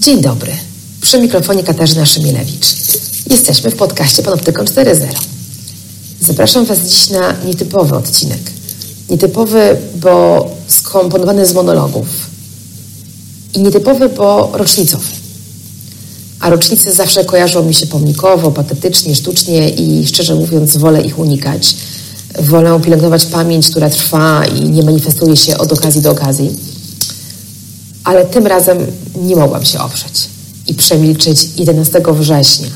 Dzień dobry. Przy mikrofonie Katarzyna Szymielewicz. Jesteśmy w podcaście Panoptykon 4.0. Zapraszam Was dziś na nietypowy odcinek. Nietypowy, bo skomponowany z monologów. I nietypowy, bo rocznicowy. A rocznice zawsze kojarzą mi się pomnikowo, patetycznie, sztucznie i szczerze mówiąc wolę ich unikać. Wolę pielęgnować pamięć, która trwa i nie manifestuje się od okazji do okazji ale tym razem nie mogłam się oprzeć i przemilczeć 11 września,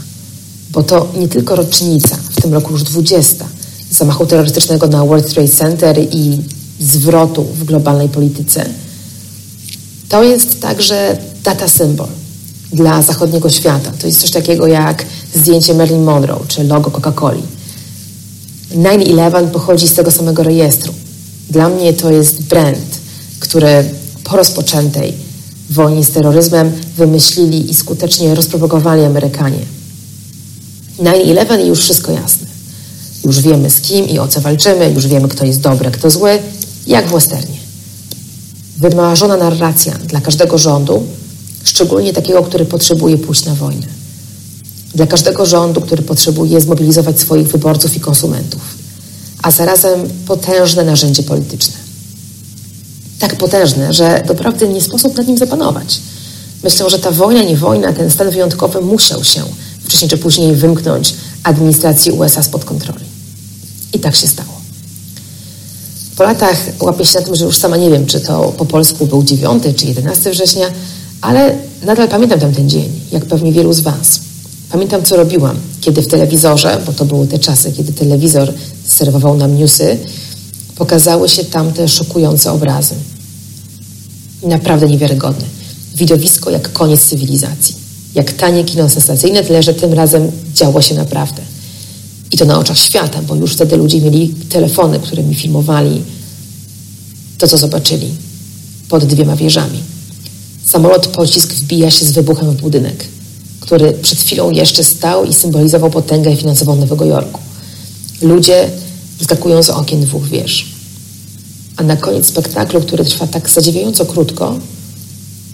bo to nie tylko rocznica, w tym roku już 20, zamachu terrorystycznego na World Trade Center i zwrotu w globalnej polityce. To jest także data symbol dla zachodniego świata. To jest coś takiego jak zdjęcie Marilyn Monroe czy logo Coca-Coli. 9-11 pochodzi z tego samego rejestru. Dla mnie to jest brand, który po rozpoczętej wojnie z terroryzmem wymyślili i skutecznie rozpropagowali Amerykanie. 9-11 już wszystko jasne. Już wiemy z kim i o co walczymy, już wiemy kto jest dobry, kto zły, jak w westernie. Wymarzona narracja dla każdego rządu, szczególnie takiego, który potrzebuje pójść na wojnę. Dla każdego rządu, który potrzebuje zmobilizować swoich wyborców i konsumentów, a zarazem potężne narzędzie polityczne tak potężny, że doprawdy nie sposób nad nim zapanować. Myślę, że ta wojna, nie wojna, ten stan wyjątkowy musiał się wcześniej czy później wymknąć administracji USA spod kontroli. I tak się stało. Po latach łapię się na tym, że już sama nie wiem, czy to po polsku był 9 czy 11 września, ale nadal pamiętam ten dzień, jak pewnie wielu z Was. Pamiętam, co robiłam, kiedy w telewizorze, bo to były te czasy, kiedy telewizor serwował nam newsy, pokazały się tamte szokujące obrazy. Naprawdę niewiarygodne. Widowisko jak koniec cywilizacji. Jak tanie kino sensacyjne, tyle że tym razem działo się naprawdę. I to na oczach świata, bo już wtedy ludzie mieli telefony, którymi filmowali to, co zobaczyli pod dwiema wieżami. Samolot pocisk wbija się z wybuchem w budynek, który przed chwilą jeszcze stał i symbolizował potęgę finansową Nowego Jorku. Ludzie skakują z okien dwóch wież. A na koniec spektaklu, który trwa tak zadziwiająco krótko,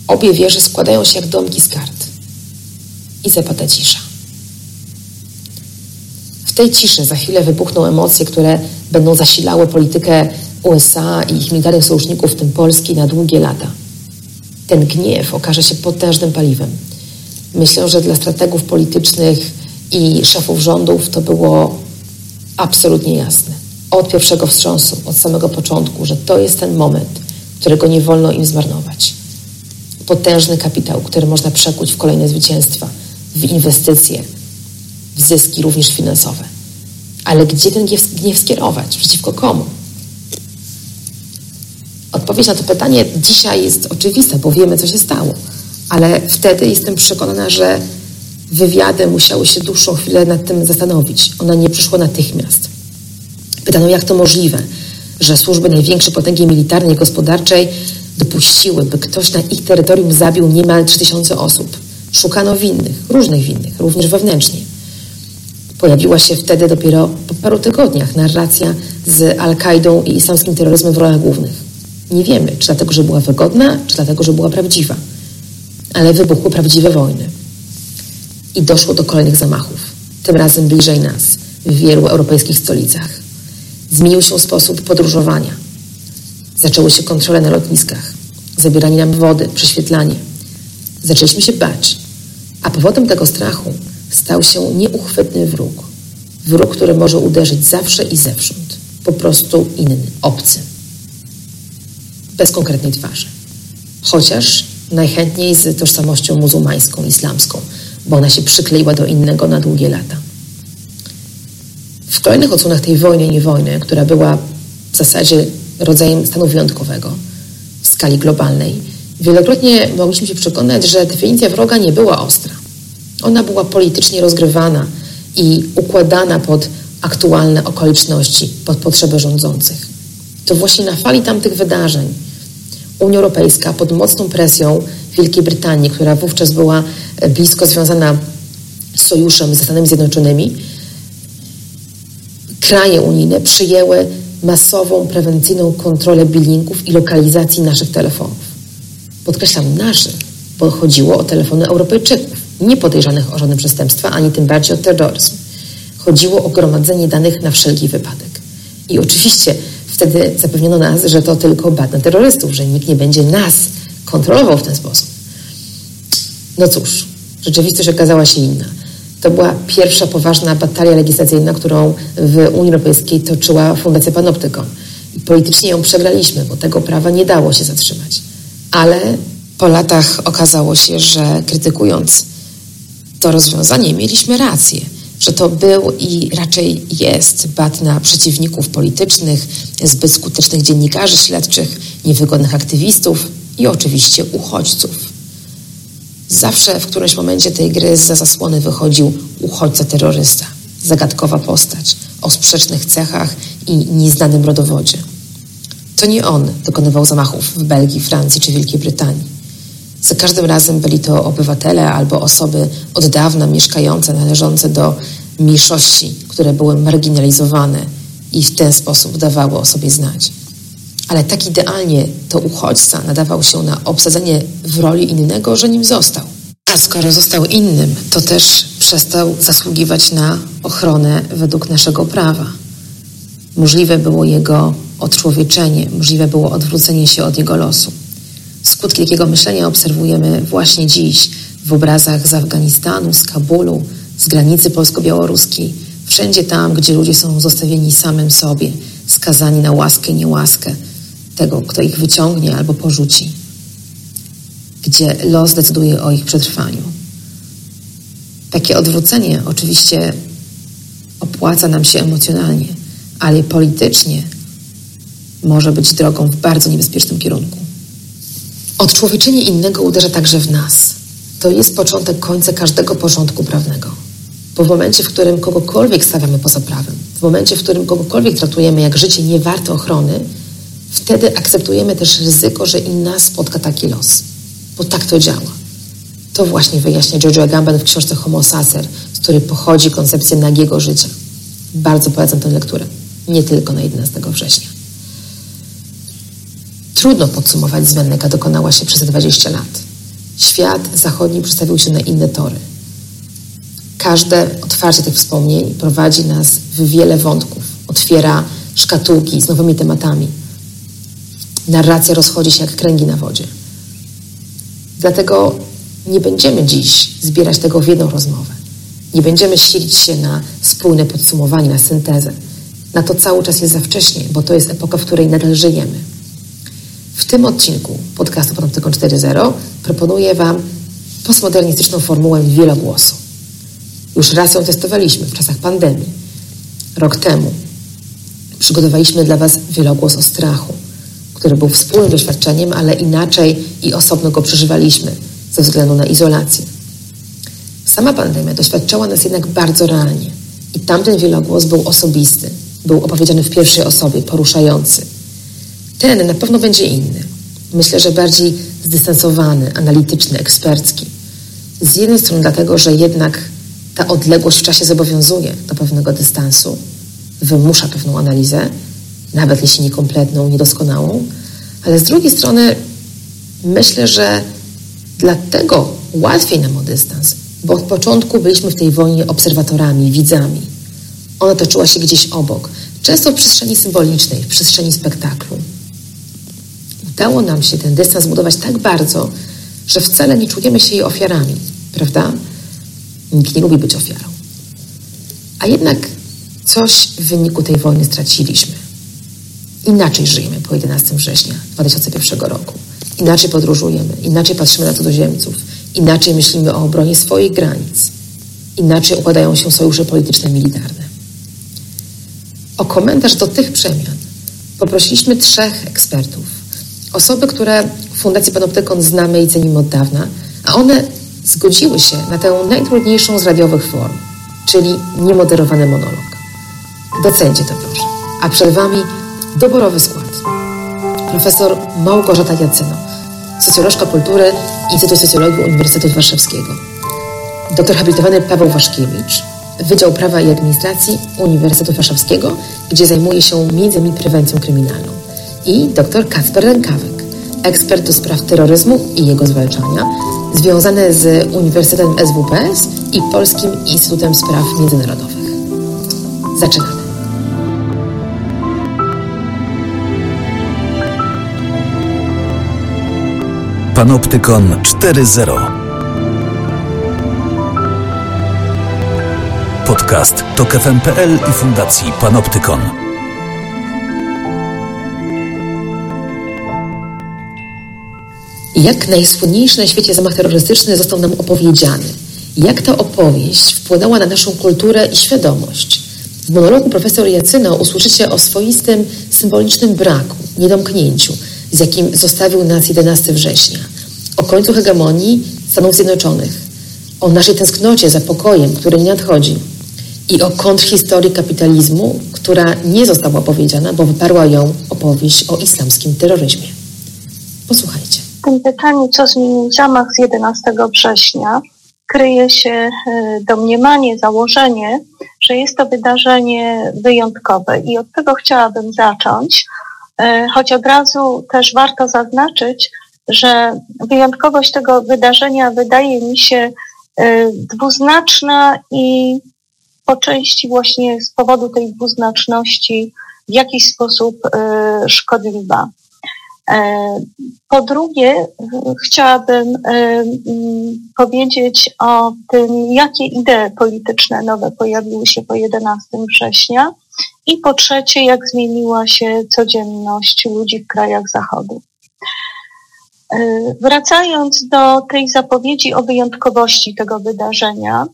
obie wieże składają się jak domki z kart. I zapada cisza. W tej ciszy za chwilę wybuchną emocje, które będą zasilały politykę USA i ich militarnych sojuszników, w tym Polski, na długie lata. Ten gniew okaże się potężnym paliwem. Myślę, że dla strategów politycznych i szefów rządów to było absolutnie jasne. Od pierwszego wstrząsu, od samego początku, że to jest ten moment, którego nie wolno im zmarnować. Potężny kapitał, który można przekuć w kolejne zwycięstwa, w inwestycje, w zyski również finansowe. Ale gdzie ten gniew skierować? Przeciwko komu? Odpowiedź na to pytanie dzisiaj jest oczywista, bo wiemy, co się stało. Ale wtedy jestem przekonana, że wywiady musiały się dłuższą chwilę nad tym zastanowić. Ona nie przyszła natychmiast. Pytano, jak to możliwe, że służby największej potęgi militarnej i gospodarczej dopuściły, by ktoś na ich terytorium zabił niemal 3000 osób. Szukano winnych, różnych winnych, również wewnętrznie. Pojawiła się wtedy dopiero po paru tygodniach narracja z Al-Kaidą i islamskim terroryzmem w rolach głównych. Nie wiemy, czy dlatego, że była wygodna, czy dlatego, że była prawdziwa. Ale wybuchły prawdziwe wojny i doszło do kolejnych zamachów, tym razem bliżej nas, w wielu europejskich stolicach. Zmienił się sposób podróżowania. Zaczęły się kontrole na lotniskach, zabieranie nam wody, prześwietlanie. Zaczęliśmy się bać, a powodem tego strachu stał się nieuchwytny wróg. Wróg, który może uderzyć zawsze i zewsząd. Po prostu inny, obcy. Bez konkretnej twarzy. Chociaż najchętniej z tożsamością muzułmańską, islamską, bo ona się przykleiła do innego na długie lata. W kolejnych odsłonach tej wojny, nie wojny, która była w zasadzie rodzajem stanu wyjątkowego w skali globalnej, wielokrotnie mogliśmy się przekonać, że definicja wroga nie była ostra. Ona była politycznie rozgrywana i układana pod aktualne okoliczności, pod potrzeby rządzących. To właśnie na fali tamtych wydarzeń Unia Europejska pod mocną presją Wielkiej Brytanii, która wówczas była e, blisko związana z sojuszem ze Stanami Zjednoczonymi, kraje unijne przyjęły masową, prewencyjną kontrolę billingów i lokalizacji naszych telefonów. Podkreślam, naszych, bo chodziło o telefony Europejczyków, nie podejrzanych o żadne przestępstwa, ani tym bardziej o terroryzm. Chodziło o gromadzenie danych na wszelki wypadek. I oczywiście wtedy zapewniono nas, że to tylko bat na terrorystów, że nikt nie będzie nas kontrolował w ten sposób. No cóż, rzeczywistość okazała się inna. To była pierwsza poważna batalia legislacyjna, którą w Unii Europejskiej toczyła Fundacja Panoptykon. I politycznie ją przegraliśmy, bo tego prawa nie dało się zatrzymać. Ale po latach okazało się, że krytykując to rozwiązanie, mieliśmy rację, że to był i raczej jest bat na przeciwników politycznych, zbyt skutecznych dziennikarzy śledczych, niewygodnych aktywistów i oczywiście uchodźców. Zawsze w którymś momencie tej gry za zasłony wychodził uchodźca terrorysta, zagadkowa postać o sprzecznych cechach i nieznanym rodowodzie. To nie on dokonywał zamachów w Belgii, Francji czy Wielkiej Brytanii. Za każdym razem byli to obywatele albo osoby od dawna mieszkające, należące do mniejszości, które były marginalizowane i w ten sposób dawały o sobie znać. Ale tak idealnie to uchodźca nadawał się na obsadzenie w roli innego, że nim został. A skoro został innym, to też przestał zasługiwać na ochronę według naszego prawa. Możliwe było jego odczłowieczenie, możliwe było odwrócenie się od jego losu. Skutki takiego myślenia obserwujemy właśnie dziś w obrazach z Afganistanu, z Kabulu, z granicy polsko-białoruskiej, wszędzie tam, gdzie ludzie są zostawieni samym sobie, skazani na łaskę niełaskę tego, kto ich wyciągnie albo porzuci, gdzie los decyduje o ich przetrwaniu. Takie odwrócenie oczywiście opłaca nam się emocjonalnie, ale politycznie może być drogą w bardzo niebezpiecznym kierunku. Odczłowieczenie innego uderza także w nas. To jest początek końca każdego porządku prawnego. Bo w momencie, w którym kogokolwiek stawiamy poza prawem, w momencie, w którym kogokolwiek traktujemy jak życie nie warte ochrony, wtedy akceptujemy też ryzyko, że i nas spotka taki los. Bo tak to działa. To właśnie wyjaśnia Giorgio Agamben w książce Homo Sacer, z której pochodzi koncepcja nagiego życia. Bardzo polecam tę lekturę. Nie tylko na 11 września. Trudno podsumować zmianę, jaka dokonała się przez 20 lat. Świat zachodni przestawił się na inne tory. Każde otwarcie tych wspomnień prowadzi nas w wiele wątków, otwiera szkatułki z nowymi tematami. Narracja rozchodzi się jak kręgi na wodzie. Dlatego nie będziemy dziś zbierać tego w jedną rozmowę. Nie będziemy silić się na spójne podsumowanie, na syntezę. Na to cały czas jest za wcześnie, bo to jest epoka, w której nadal żyjemy. W tym odcinku podcastu Panoptykon 4.0 proponuję Wam postmodernistyczną formułę wielogłosu. Już raz ją testowaliśmy w czasach pandemii. Rok temu przygotowaliśmy dla Was wielogłos o strachu, który był wspólnym doświadczeniem, ale inaczej i osobno go przeżywaliśmy ze względu na izolację. Sama pandemia doświadczała nas jednak bardzo realnie i tamten wielogłos był osobisty, był opowiedziany w pierwszej osobie, poruszający – ten na pewno będzie inny. Myślę, że bardziej zdystansowany, analityczny, ekspercki. Z jednej strony dlatego, że jednak ta odległość w czasie zobowiązuje do pewnego dystansu, wymusza pewną analizę, nawet jeśli niekompletną, niedoskonałą, ale z drugiej strony myślę, że dlatego łatwiej nam o dystans, bo od początku byliśmy w tej wojnie obserwatorami, widzami. Ona toczyła się gdzieś obok, często w przestrzeni symbolicznej, w przestrzeni spektaklu udało nam się ten dystans zbudować tak bardzo, że wcale nie czujemy się jej ofiarami, prawda? Nikt nie lubi być ofiarą. A jednak coś w wyniku tej wojny straciliśmy. Inaczej żyjemy po 11 września 2001 roku. Inaczej podróżujemy, inaczej patrzymy na cudzoziemców, inaczej myślimy o obronie swoich granic, inaczej układają się sojusze polityczne i militarne. O komentarz do tych przemian poprosiliśmy trzech ekspertów Osoby, które w Fundacji Panoptykon znamy i cenimy od dawna, a one zgodziły się na tę najtrudniejszą z radiowych form, czyli niemoderowany monolog. Docencie to proszę. A przed Wami doborowy skład. Profesor Małgorzata Jacyno, socjolożka kultury Instytutu Socjologii Uniwersytetu Warszawskiego. Doktor habilitowany Paweł Waszkiewicz, Wydział Prawa i Administracji Uniwersytetu Warszawskiego, gdzie zajmuje się m.in. prewencją kryminalną i dr Kacper Rękawek, ekspert do spraw terroryzmu i jego zwalczania, związany z Uniwersytetem SWPS i Polskim Instytutem Spraw Międzynarodowych. Zaczynamy. Panoptykon 4.0 Podcast TOK FM.pl i Fundacji Panoptykon. Jak najsłynniejszy na świecie zamach terrorystyczny został nam opowiedziany? Jak ta opowieść wpłynęła na naszą kulturę i świadomość? W monologu profesor Jacyno usłyszycie o swoistym, symbolicznym braku, niedomknięciu, z jakim zostawił nas 11 września, o końcu hegemonii Stanów Zjednoczonych, o naszej tęsknocie za pokojem, który nie nadchodzi. I o kontrhistorii kapitalizmu, która nie została opowiedziana, bo wyparła ją opowieść o islamskim terroryzmie. Posłuchajcie. W tym pytaniu, co zmienił zamach z 11 września, kryje się e, domniemanie, założenie, że jest to wydarzenie wyjątkowe. I od tego chciałabym zacząć, choć od razu też warto zaznaczyć, że wyjątkowość tego wydarzenia wydaje mi się e, dwuznaczna i po części właśnie z powodu tej dwuznaczności w jakiś sposób e, szkodliwa. E, po drugie, chciałabym powiedzieć o tym, jakie idee polityczne nowe pojawiły się po 11 września i po trzecie, jak zmieniła się codzienność ludzi w krajach Zachodu. E, wracając do tej zapowiedzi o wyjątkowości tego wydarzenia,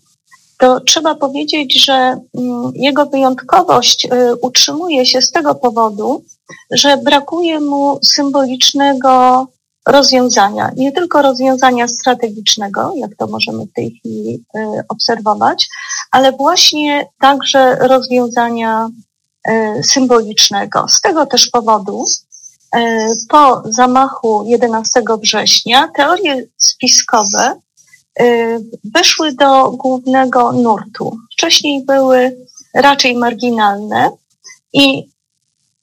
to trzeba powiedzieć, że mm, jego wyjątkowość y, utrzymuje się z tego powodu, że brakuje mu symbolicznego rozwiązania, nie tylko rozwiązania strategicznego, jak to możemy w tej chwili y, obserwować, ale właśnie także rozwiązania y, symbolicznego. Z tego też powodu po zamachu 11 września teorie spiskowe Y, weszły do głównego nurtu. Wcześniej były raczej marginalne i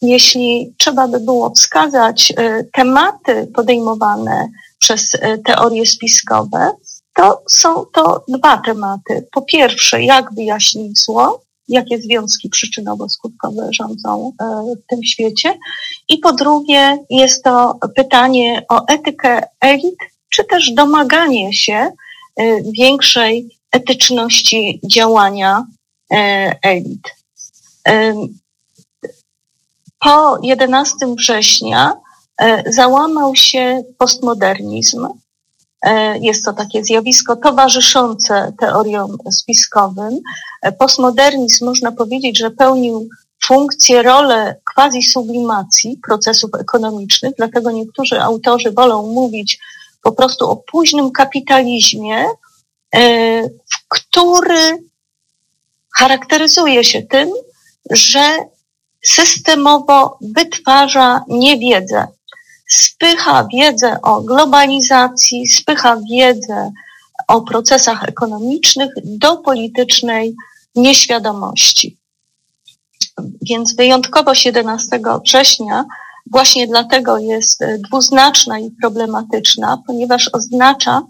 jeśli trzeba by było wskazać y, tematy podejmowane przez y, teorie spiskowe, to są to dwa tematy. Po pierwsze, jak wyjaśnić zło, jakie związki przyczynowo-skutkowe rządzą w tym świecie. I po drugie, jest to pytanie o etykę elit, czy też domaganie się większej etyczności działania elit. E, po 11 września załamał się postmodernizm. Jest to takie zjawisko towarzyszące teoriom spiskowym. Postmodernizm można powiedzieć, że pełnił funkcję, rolę quasi-sublimacji procesów ekonomicznych, dlatego niektórzy autorzy wolą mówić po prostu o późnym kapitalizmie, e, który charakteryzuje się tym, że systemowo wytwarza niewiedzę. Spycha wiedzę o globalizacji, spycha wiedzę o procesach ekonomicznych do politycznej nieświadomości. Więc wyjątkowość 11 września właśnie dlatego jest dwuznaczna i problematyczna, ponieważ oznacza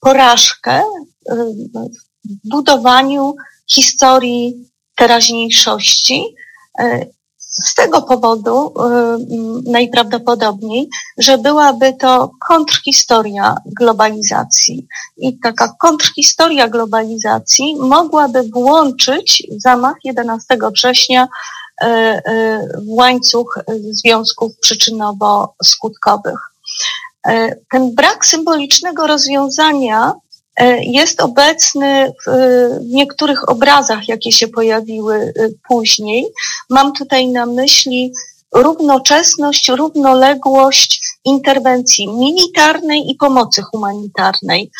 porażkę e, w budowaniu historii teraźniejszości. Z tego powodu najprawdopodobniej, że byłaby to kontrhistoria globalizacji. I taka kontrhistoria globalizacji mogłaby włączyć zamach 11 września E, e, w łańcuch związków przyczynowo-skutkowych. Ten brak symbolicznego rozwiązania jest obecny w niektórych obrazach, jakie się pojawiły później. Mam tutaj na myśli równoczesność, równoległość interwencji militarnej i pomocy humanitarnej.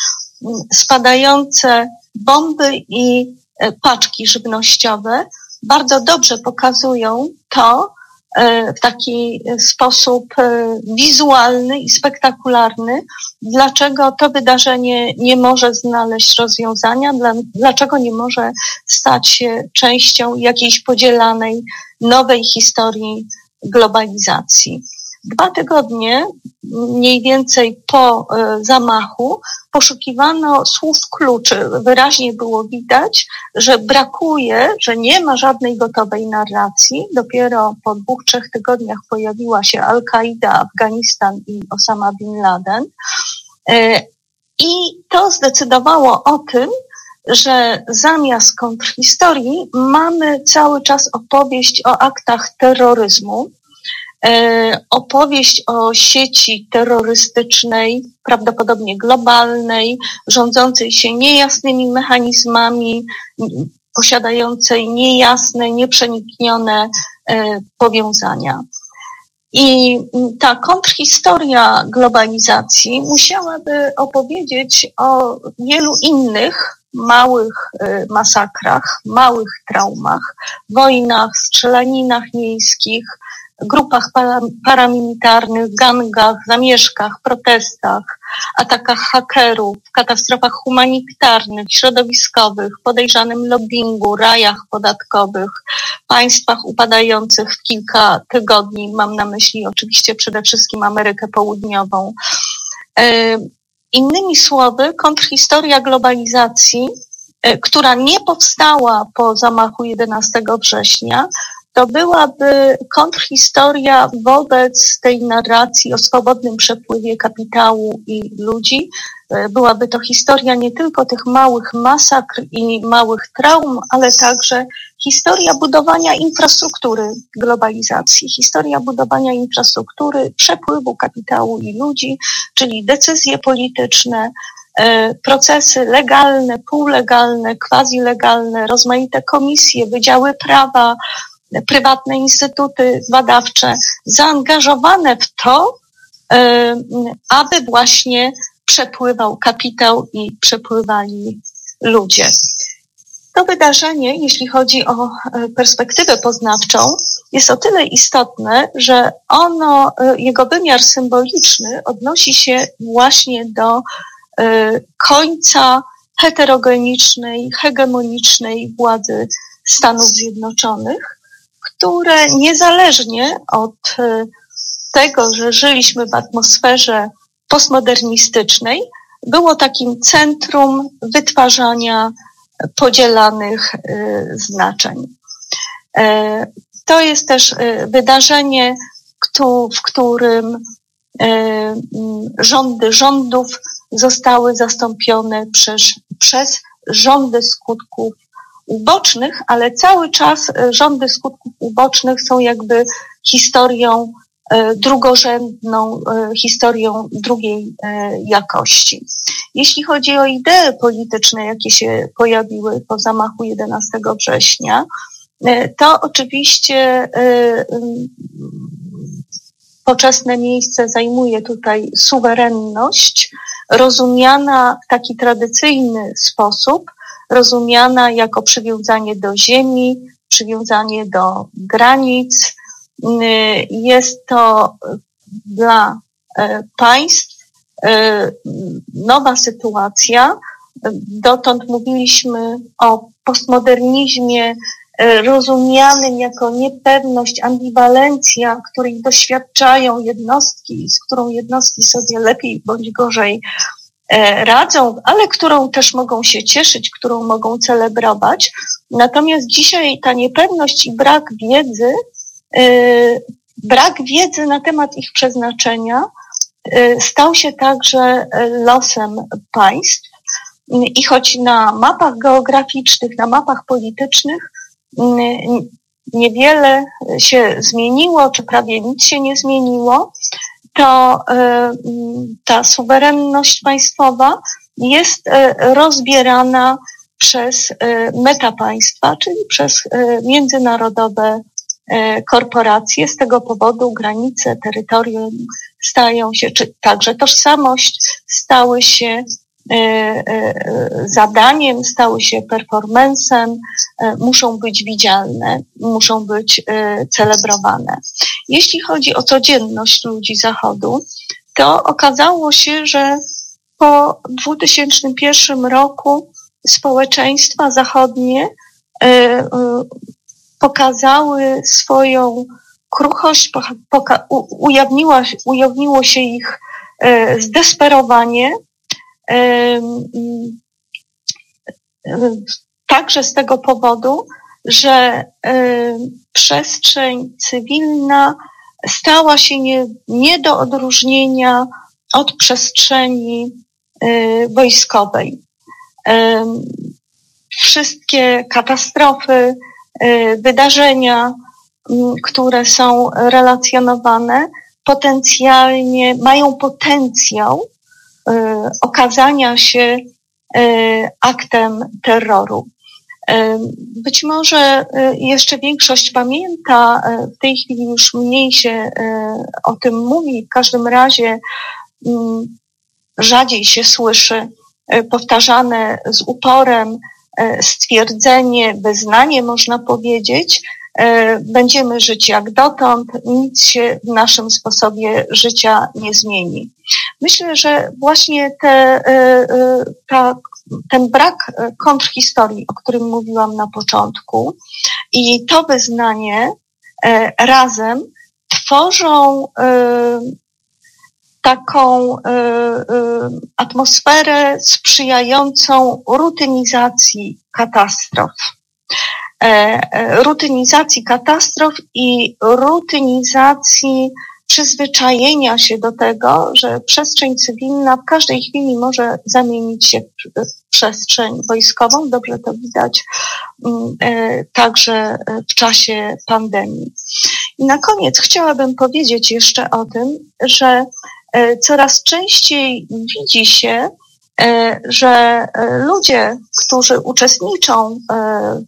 Spadające bomby i paczki żywnościowe bardzo dobrze pokazują to e, w taki sposób e, wizualny i spektakularny, dlaczego to wydarzenie nie może znaleźć rozwiązania, dlaczego nie może stać się częścią jakiejś podzielanej nowej historii globalizacji. Dwa tygodnie mniej więcej po e, zamachu poszukiwano słów kluczy. Wyraźnie było widać, że brakuje, że nie ma żadnej gotowej narracji. Dopiero po dwóch, trzech tygodniach pojawiła się Al-Kaida, Afganistan i Osama Bin Laden. E, I to zdecydowało o tym, że zamiast kontrhistorii mamy cały czas opowieść o aktach terroryzmu, opowieść o sieci terrorystycznej, prawdopodobnie globalnej, rządzącej się niejasnymi mechanizmami, posiadającej niejasne, nieprzeniknione e, powiązania. I ta kontrhistoria globalizacji musiałaby opowiedzieć o wielu innych małych y, masakrach, małych traumach, wojnach, strzelaninach miejskich, grupach paramilitarnych, gangach, zamieszkach, protestach, atakach hakerów, katastrofach humanitarnych, środowiskowych, podejrzanym lobbingu, rajach podatkowych, państwach upadających w kilka tygodni, mam na myśli oczywiście przede wszystkim Amerykę Południową. Y, Innymi słowy, kontrhistoria globalizacji, e, która nie powstała po zamachu 11 września, to byłaby kontrhistoria wobec tej narracji o swobodnym przepływie kapitału i ludzi. E, byłaby to historia nie tylko tych małych masakr i małych traum, ale także historia budowania infrastruktury globalizacji, historia budowania infrastruktury, przepływu kapitału i ludzi, czyli decyzje polityczne, e, procesy legalne, półlegalne, quasi-legalne, rozmaite komisje, wydziały prawa, prywatne instytuty badawcze zaangażowane w to, e, aby właśnie przepływał kapitał i przepływali ludzie. To wydarzenie, jeśli chodzi o e, perspektywę poznawczą, jest o tyle istotne, że ono, e, jego wymiar symboliczny odnosi się właśnie do końca heterogenicznej, hegemonicznej władzy Stanów Zjednoczonych, które niezależnie od e, tego, że żyliśmy w atmosferze postmodernistycznej, było takim centrum wytwarzania podzielanych e, znaczeń. E, to jest też wydarzenie, w którym rządy rządów zostały zastąpione przez, przez rządy skutków ubocznych, ale cały czas e, rządy skutków ubocznych są jakby historią e, drugorzędną, e, historią drugiej jakości. Jeśli chodzi o idee polityczne, jakie się pojawiły po zamachu 11 września, to oczywiście poczesne miejsce zajmuje tutaj suwerenność, rozumiana w taki tradycyjny sposób, rozumiana jako przywiązanie do ziemi, przywiązanie do granic. Jest to dla e, państw e, nowa sytuacja. Dotąd mówiliśmy o postmodernizmie e, rozumianym jako niepewność, ambiwalencja, której doświadczają jednostki, z którą jednostki sobie lepiej bądź gorzej radzą, ale którą też mogą się cieszyć, którą mogą celebrować. Natomiast dzisiaj ta niepewność i brak wiedzy, e, brak wiedzy na temat ich przeznaczenia e, stał się także losem państw. I choć na mapach geograficznych, na mapach politycznych niewiele się zmieniło, czy prawie nic się nie zmieniło, to e, ta suwerenność państwowa jest e, rozbierana przez e, metapaństwa, czyli przez międzynarodowe korporacje. Z tego powodu granice, terytorium stają się, czy także tożsamość stały się zadaniem, stały się performancem, e, muszą być widzialne, muszą być celebrowane. Jeśli chodzi o codzienność ludzi Zachodu, to okazało się, że po 2001 roku społeczeństwa zachodnie pokazały swoją kruchość, ujawniła, ujawniło się ich zdesperowanie, także z tego powodu, że przestrzeń cywilna stała się nie, nie do odróżnienia od przestrzeni y, wojskowej. Wszystkie katastrofy, y, wydarzenia, które są relacjonowane, potencjalnie mają potencjał okazania się aktem terroru. Być może jeszcze większość pamięta, w tej chwili już mniej się o tym mówi, w każdym razie Mm, rzadziej się słyszy e, powtarzane z uporem e, stwierdzenie, wyznanie, można powiedzieć, e, będziemy żyć jak dotąd, nic się w naszym sposobie życia nie zmieni. Myślę, że właśnie te, ta, ten brak kontrhistorii, o którym mówiłam na początku, i to wyznanie razem tworzą taką atmosferę sprzyjającą rutynizacji katastrof. E, e, rutynizacji katastrof i rutynizacji przyzwyczajenia się do tego, że przestrzeń cywilna w każdej chwili może zamienić się w przestrzeń wojskową. Dobrze to widać mm, e, także w czasie pandemii. I na koniec chciałabym powiedzieć jeszcze o tym, że E, coraz częściej widzi się, e, że e, ludzie, którzy uczestniczą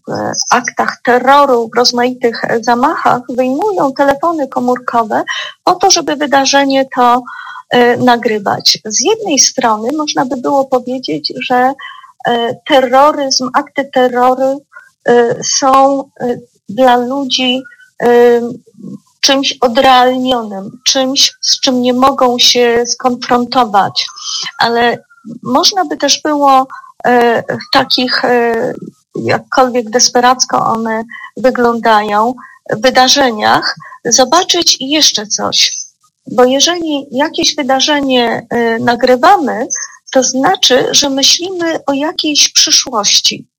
w aktach terroru, w rozmaitych zamachach, wyjmują telefony komórkowe po to, żeby wydarzenie to nagrywać. Z jednej strony można by było powiedzieć, że terroryzm, akty terroru są dla ludzi czymś odrealnionym, czymś, z czym nie mogą się skonfrontować. Ale można by też było e, w takich, e, jakkolwiek desperacko one wyglądają, wydarzeniach zobaczyć jeszcze coś. Bo jeżeli jakieś wydarzenie e, nagrywamy, to znaczy, że myślimy o jakiejś przyszłości.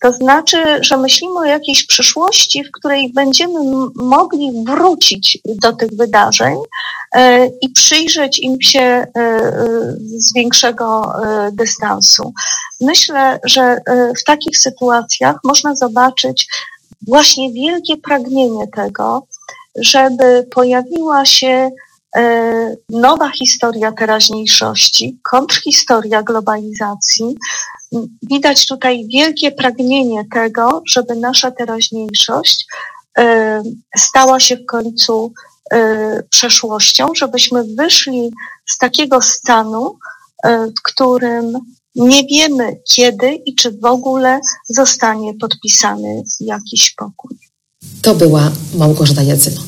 To znaczy, że myślimy o jakiejś przyszłości, w której będziemy mogli wrócić do tych wydarzeń e, i przyjrzeć im się e, z większego e, dystansu. Myślę, że w takich sytuacjach można zobaczyć właśnie wielkie pragnienie tego, żeby pojawiła się nowa historia teraźniejszości, kontrhistoria globalizacji, widać tutaj wielkie pragnienie tego, żeby nasza teraźniejszość e, stała się w końcu e, przeszłością, żebyśmy wyszli z takiego stanu, e, w którym nie wiemy kiedy i czy w ogóle zostanie podpisany jakiś pokój. To była Małgorzata Jacyno.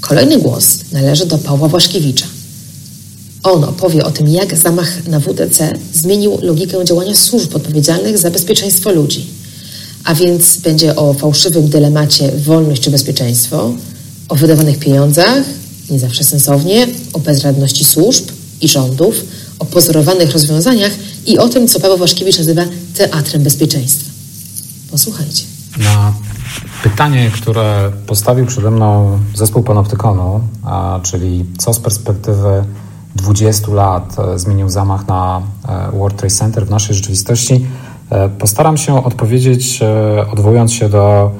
Kolejny głos należy do Pawła Błaszkiewicza. On opowie o tym, jak zamach na WDC zmienił logikę działania służb odpowiedzialnych za bezpieczeństwo ludzi. A więc będzie o fałszywym dylemacie wolność czy bezpieczeństwo, o wydawanych pieniądzach, nie zawsze sensownie, o bezradności służb i rządów, o pozorowanych rozwiązaniach i o tym, co Paweł Waszkiewicz nazywa teatrem bezpieczeństwa. Posłuchajcie. Na pytanie, które postawił przede mną zespół Panoptykonu, a, czyli co z perspektywy 20 lat e, zmienił zamach na e, World Trade Center w naszej rzeczywistości, e, postaram się odpowiedzieć, odwołując się do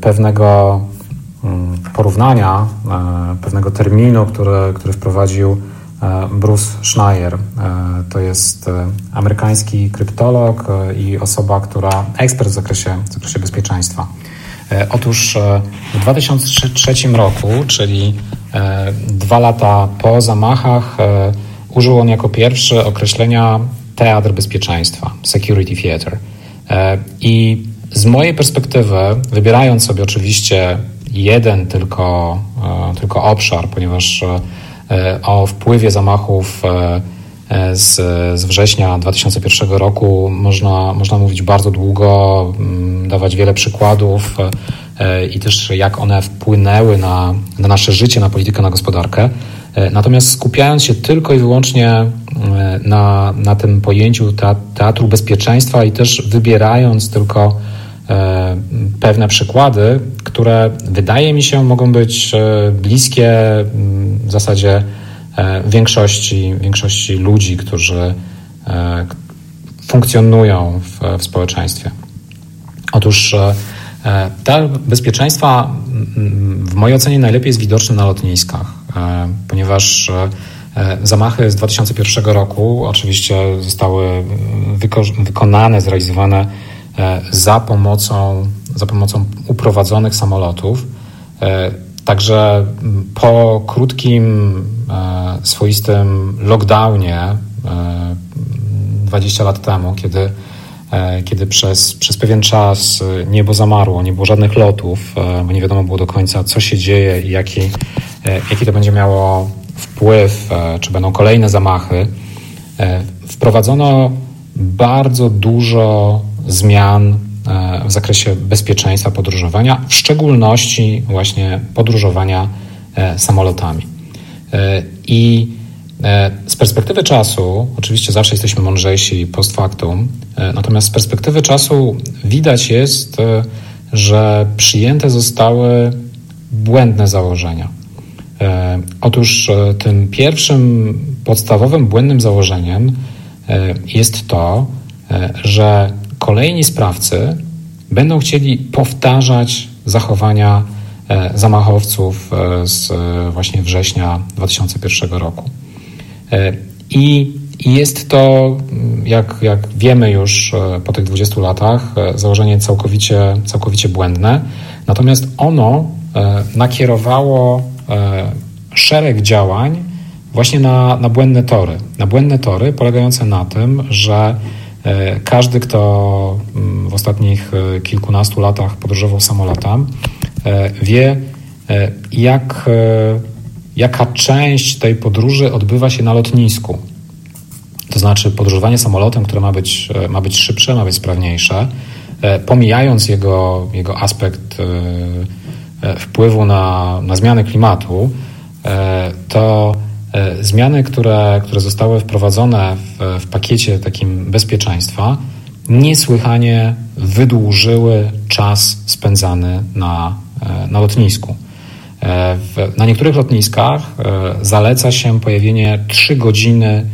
pewnego mm, porównania, pewnego terminu, który, który wprowadził Bruce Schneier. To jest amerykański kryptolog i osoba, która ekspert w zakresie, w zakresie bezpieczeństwa. Otóż w 2003 roku, czyli E, dwa lata po zamachach e, użył on jako pierwszy określenia teatr bezpieczeństwa, security theater. E, I z mojej perspektywy, wybierając sobie oczywiście jeden tylko, tylko obszar, ponieważ o wpływie zamachów z, z września 2001 roku można, można mówić bardzo długo, mm, dawać wiele przykładów. i też jak one wpłynęły na, na nasze życie, na politykę, na gospodarkę. Natomiast skupiając się tylko i wyłącznie na, na tym pojęciu teatru bezpieczeństwa i też wybierając tylko pewne przykłady, które wydaje mi się mogą być bliskie w zasadzie większości, większości ludzi, którzy funkcjonują w, w społeczeństwie. Otóż teatr bezpieczeństwa w mojej ocenie najlepiej jest widoczny na lotniskach, ponieważ zamachy z 2001 roku oczywiście zostały wyko- wykonane, zrealizowane za pomocą, za pomocą uprowadzonych samolotów. Także po krótkim, swoistym lockdownie 20 lat temu, kiedy, kiedy przez, przez pewien czas niebo zamarło, nie było żadnych lotów, bo nie wiadomo było do końca, co się dzieje i jaki, jaki to będzie miało wpływ, czy będą kolejne zamachy, wprowadzono bardzo dużo zmian w zakresie bezpieczeństwa podróżowania, w szczególności właśnie podróżowania samolotami. I z perspektywy czasu, oczywiście zawsze jesteśmy mądrzejsi post factum, natomiast z perspektywy czasu widać jest, że przyjęte zostały błędne założenia. Otóż tym pierwszym podstawowym błędnym założeniem jest to, że kolejni sprawcy będą chcieli powtarzać zachowania zamachowców z właśnie września 2001 roku. I jest to, jak, jak wiemy już po tych 20 latach, założenie całkowicie, całkowicie błędne. Natomiast ono nakierowało szereg działań właśnie na, na błędne tory. Na błędne tory polegające na tym, że każdy, kto w ostatnich kilkunastu latach podróżował samolotem, wie, jak, jaka część tej podróży odbywa się na lotnisku. To znaczy podróżowanie samolotem, które ma być, ma być szybsze, ma być sprawniejsze, pomijając jego, jego aspekt wpływu na, na zmiany klimatu, to zmiany, które, które zostały wprowadzone w, w pakiecie takim bezpieczeństwa, niesłychanie wydłużyły czas spędzany na, na lotnisku. W, na niektórych lotniskach zaleca się pojawienie 3 godziny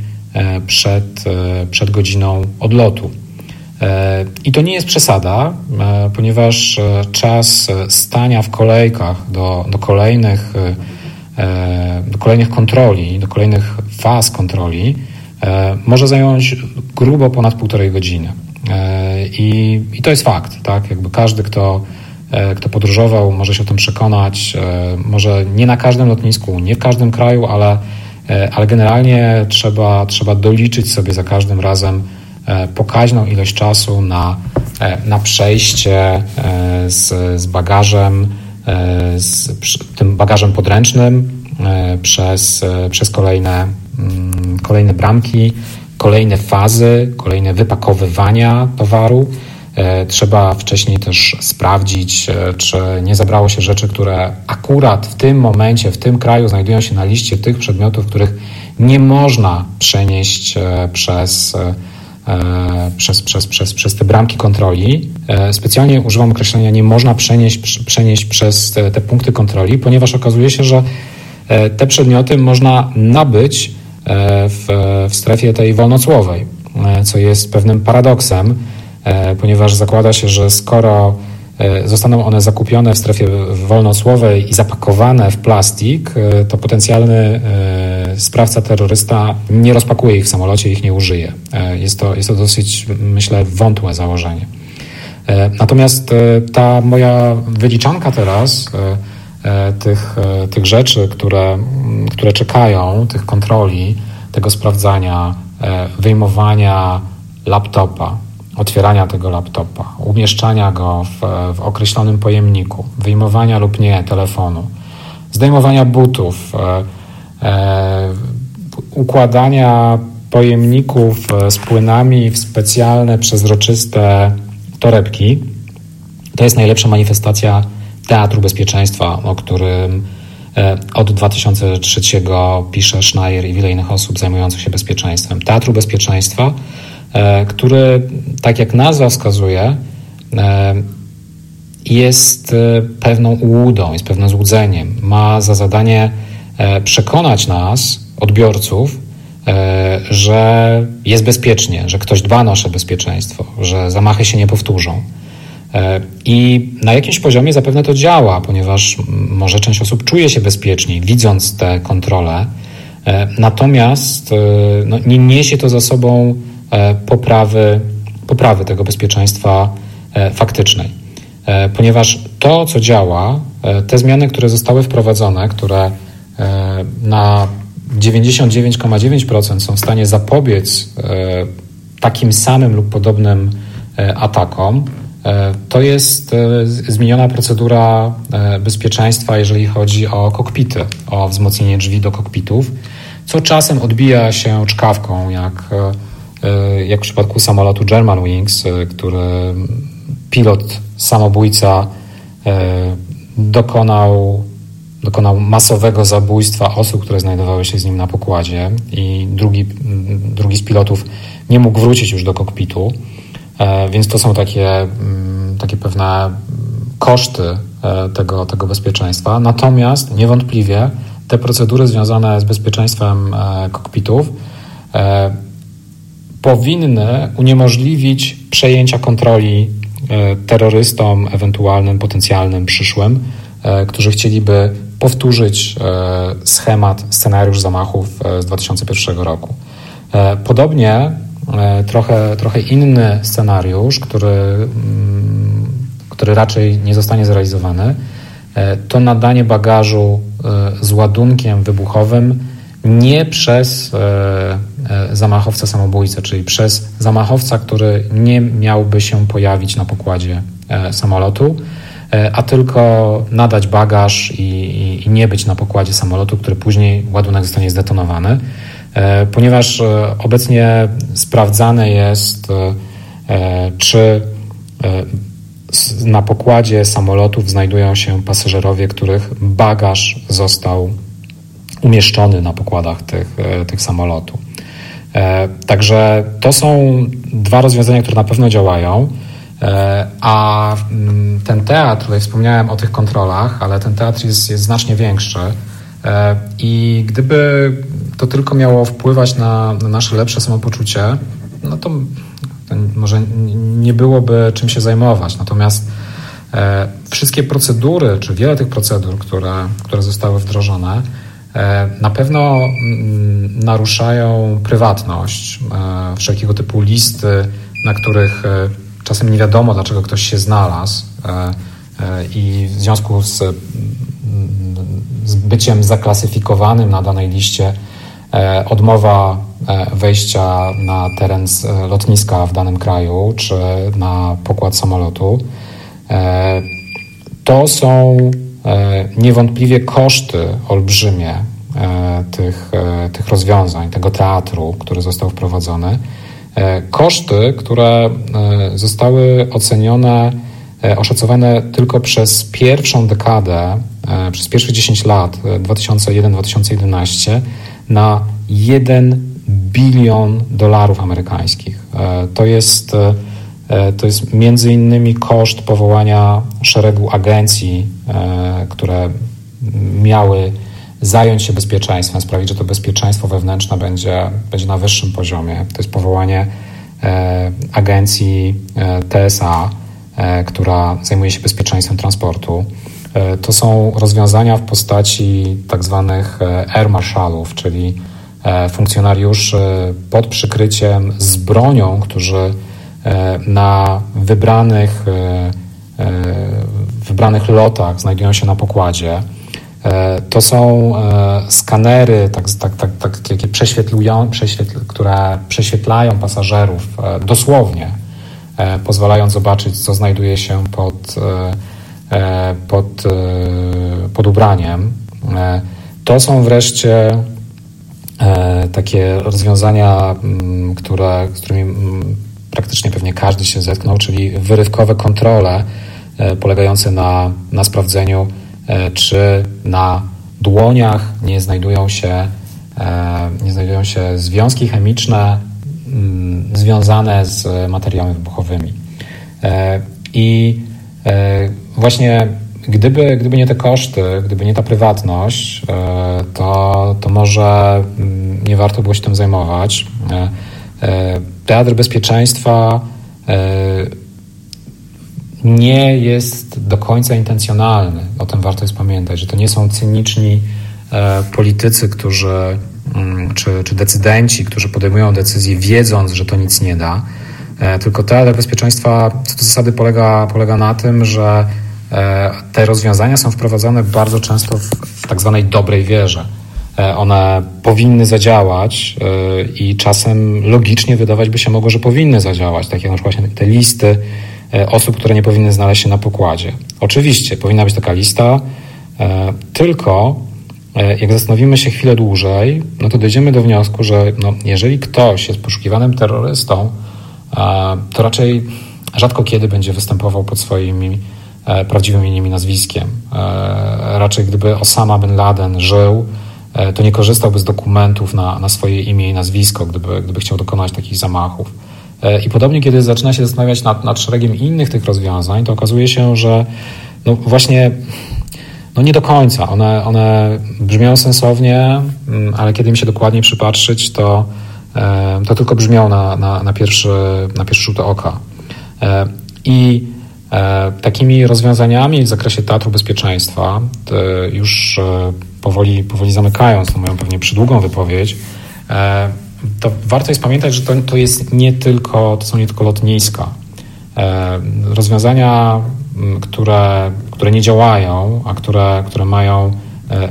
przed, przed godziną odlotu. I to nie jest przesada, ponieważ czas stania w kolejkach do, do kolejnych do kolejnych kontroli, do kolejnych faz kontroli może zająć grubo ponad półtorej godziny. I, I, to jest fakt, tak? Jakby każdy, kto, kto podróżował, może się o tym przekonać. Może nie na każdym lotnisku, nie w każdym kraju, ale, ale generalnie trzeba, trzeba doliczyć sobie za każdym razem pokaźną ilość czasu na, na przejście z, z bagażem z tym bagażem podręcznym przez, przez kolejne, kolejne bramki, kolejne fazy, kolejne wypakowywania towaru. Trzeba wcześniej też sprawdzić, czy nie zabrało się rzeczy, które akurat w tym momencie, w tym kraju znajdują się na liście tych przedmiotów, których nie można przenieść przez przez, przez, przez, przez te bramki kontroli. Specjalnie używam określenia nie można przenieść, przenieść przez te, te punkty kontroli, ponieważ okazuje się, że te przedmioty można nabyć w, w strefie tej wolnocłowej, co jest pewnym paradoksem, ponieważ zakłada się, że skoro zostaną one zakupione w strefie wolnocłowej i zapakowane w plastik, to potencjalny sprawca terrorysta nie rozpakuje ich w samolocie, ich nie użyje. Jest to, jest to dosyć, myślę, wątłe założenie. Natomiast ta moja wyliczanka teraz tych, tych rzeczy, które, które czekają, tych kontroli, tego sprawdzania, wyjmowania laptopa, otwierania tego laptopa, umieszczania go w, w określonym pojemniku, wyjmowania lub nie telefonu, zdejmowania butów, e, e, układania pojemników z płynami w specjalne, przezroczyste torebki. To jest najlepsza manifestacja Teatru Bezpieczeństwa, o którym od 2003 pisze Schneier i wiele innych osób zajmujących się bezpieczeństwem. Teatru Bezpieczeństwa, który, tak jak nazwa wskazuje, jest pewną ułudą, jest pewnym złudzeniem. Ma za zadanie przekonać nas, odbiorców, E, że jest bezpiecznie, że ktoś dba o nasze bezpieczeństwo, że zamachy się nie powtórzą. E, I na jakimś poziomie zapewne to działa, ponieważ może część osób czuje się bezpieczniej, widząc te kontrole, e, natomiast no, nie niesie to za sobą poprawy, poprawy tego bezpieczeństwa faktycznej. Ponieważ to, co działa, te zmiany, które zostały wprowadzone, które na 99,9% są w stanie zapobiec e, takim samym lub podobnym e, atakom, e, to jest zmieniona procedura bezpieczeństwa, jeżeli chodzi o kokpity, o wzmocnienie drzwi do kokpitów, co czasem odbija się czkawką, jak, jak w przypadku samolotu Germanwings, który pilot samobójca dokonał dokonał masowego zabójstwa osób, które znajdowały się z nim na pokładzie i drugi, drugi z pilotów nie mógł wrócić już do kokpitu, e, więc to są takie, mm, takie pewne koszty e, tego, tego bezpieczeństwa. Natomiast niewątpliwie te procedury związane z bezpieczeństwem e, kokpitów powinny uniemożliwić przejęcia kontroli terrorystom, ewentualnym, potencjalnym, przyszłym, którzy chcieliby powtórzyć e, schemat, scenariusz zamachów e, z 2001 roku. E, podobnie trochę, trochę inny scenariusz, który, mm, który raczej nie zostanie zrealizowany, to nadanie bagażu z ładunkiem wybuchowym nie przez zamachowca samobójcę, czyli przez zamachowca, który nie miałby się pojawić na pokładzie samolotu, E, a tylko nadać bagaż i, i, i nie być na pokładzie samolotu, który później ładunek zostanie zdetonowany, e, ponieważ e, obecnie sprawdzane jest, czy na pokładzie samolotów znajdują się pasażerowie, których bagaż został umieszczony na pokładach tych, tych samolotów. Także to są dwa rozwiązania, które na pewno działają. E, a mm, ten teatr, tutaj wspomniałem o tych kontrolach, ale ten teatr jest, jest znacznie większy. E, I gdyby to tylko miało wpływać na, na nasze lepsze samopoczucie, no to może nie byłoby czym się zajmować. Natomiast e, wszystkie procedury, czy wiele tych procedur, które, które zostały wdrożone, na pewno mm, naruszają prywatność, wszelkiego typu listy, na których czasem nie wiadomo, dlaczego ktoś się znalazł e, e, i w związku z, z byciem zaklasyfikowanym na danej liście e, odmowa wejścia na teren lotniska w danym kraju czy na pokład samolotu. To są niewątpliwie koszty olbrzymie tych, tych rozwiązań, tego teatru, który został wprowadzony. E, koszty, które e, zostały ocenione, e, oszacowane tylko przez pierwszą dekadę, przez pierwsze 10 lat, 2001-2011, na 1 bilion dolarów amerykańskich. To jest, to jest między innymi koszt powołania szeregu agencji, które miały zająć się bezpieczeństwem, sprawić, że to bezpieczeństwo wewnętrzne będzie, będzie na wyższym poziomie. To jest powołanie e, agencji e, TSA, e, która zajmuje się bezpieczeństwem transportu. E, to są rozwiązania w postaci tak zwanych e, air marszalów, czyli e, funkcjonariuszy pod przykryciem z bronią, którzy na wybranych, wybranych lotach znajdują się na pokładzie E, to są e, skanery, tak, tak, tak, tak, takie prześwietlują, prześwietl, które prześwietlają pasażerów e, dosłownie, pozwalając zobaczyć, co znajduje się pod, pod, pod ubraniem. To są wreszcie takie rozwiązania, które, z którymi praktycznie pewnie każdy się zetknął, czyli wyrywkowe kontrole polegający na, na sprawdzeniu, czy na dłoniach nie znajdują się, nie znajdują się związki chemiczne mm, związane z materiałami wybuchowymi. I właśnie Gdyby, gdyby nie te koszty, gdyby nie ta prywatność, e, to, to może mm, nie warto było się tym zajmować. E, e, teatr bezpieczeństwa nie jest do końca intencjonalny. O tym warto jest pamiętać, że to nie są cyniczni politycy, którzy, mm, czy, czy decydenci, którzy podejmują decyzje wiedząc, że to nic nie da. Tylko teatr bezpieczeństwa co do zasady polega, polega na tym, że E, te rozwiązania są wprowadzane bardzo często w tak zwanej dobrej wierze. E, one powinny zadziałać e, i czasem logicznie wydawać by się mogło, że powinny zadziałać, tak jak na przykład te listy osób, które nie powinny znaleźć się na pokładzie. Oczywiście powinna być taka lista, tylko jak zastanowimy się chwilę dłużej, no to dojdziemy do wniosku, że no, jeżeli ktoś jest poszukiwanym terrorystą, to raczej rzadko kiedy będzie występował pod swoimi E, prawdziwym imieniem i nazwiskiem. E, raczej gdyby Osama bin Laden żył, e, to nie korzystałby z dokumentów na, na swoje imię i nazwisko, gdyby, gdyby chciał dokonać takich zamachów. I podobnie, kiedy zaczyna się zastanawiać nad, nad szeregiem innych tych rozwiązań, to okazuje się, że no właśnie no nie do końca. One, one brzmią sensownie, mm, ale kiedy mi się dokładnie przypatrzyć, to, to tylko brzmią na, na, na, pierwszy, na pierwszy rzut oka. I E, takimi rozwiązaniami w zakresie teatru bezpieczeństwa, już e, powoli, powoli zamykając tą moją pewnie przydługą wypowiedź, e, to warto jest pamiętać, że to, to jest nie tylko, to są nie tylko lotniska. Rozwiązania, które, które nie działają, a które, które mają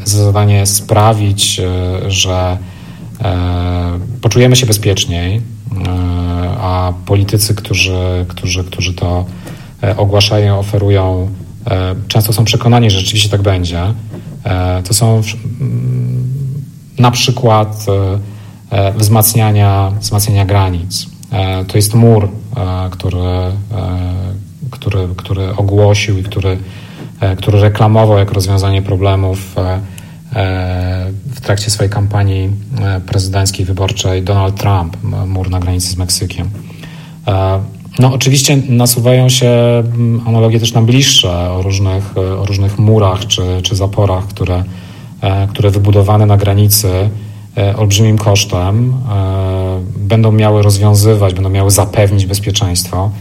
za zadanie sprawić, że poczujemy się bezpieczniej, a politycy, którzy, którzy, którzy to E, ogłaszają, oferują, e, często są przekonani, że rzeczywiście tak będzie. E, to są na przykład wzmacniania, wzmacniania granic. To jest mur, który, który, który ogłosił i który, który reklamował jako rozwiązanie problemów w trakcie swojej kampanii prezydenckiej wyborczej Donald Trump, mur na granicy z Meksykiem. No oczywiście nasuwają się mm, analogie też na bliższe o różnych, o różnych murach czy, czy zaporach, które, e, które wybudowane na granicy e, olbrzymim kosztem e, będą miały rozwiązywać, będą miały zapewnić bezpieczeństwo.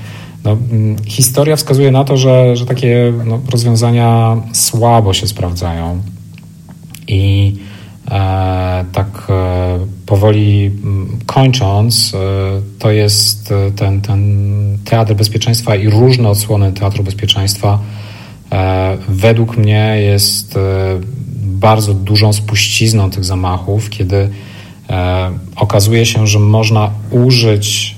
No, mm, historia wskazuje na to, że, że takie no, rozwiązania słabo się sprawdzają i E, tak e, powoli kończąc, e, to jest ten, ten teatr bezpieczeństwa i różne odsłony teatru bezpieczeństwa. Według mnie jest bardzo dużą spuścizną tych zamachów, kiedy okazuje się, że można użyć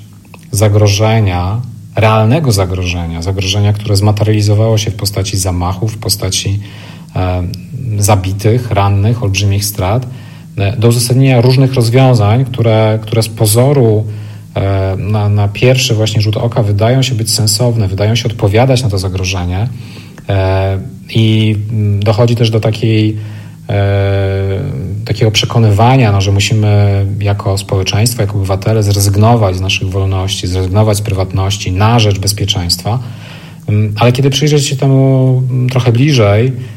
zagrożenia, realnego zagrożenia, zagrożenia, które zmaterializowało się w postaci zamachów, w postaci zabitych, rannych, olbrzymich strat, e, do uzasadnienia różnych rozwiązań, które, które z pozoru e, na, na pierwszy właśnie rzut oka wydają się być sensowne, wydają się odpowiadać na to zagrożenie e, i mm, dochodzi też do takiej takiego przekonywania, no, że musimy jako społeczeństwo, jako obywatele zrezygnować z naszych wolności, zrezygnować z prywatności na rzecz bezpieczeństwa. Mm, ale kiedy przyjrzeć się temu mm, trochę bliżej, E,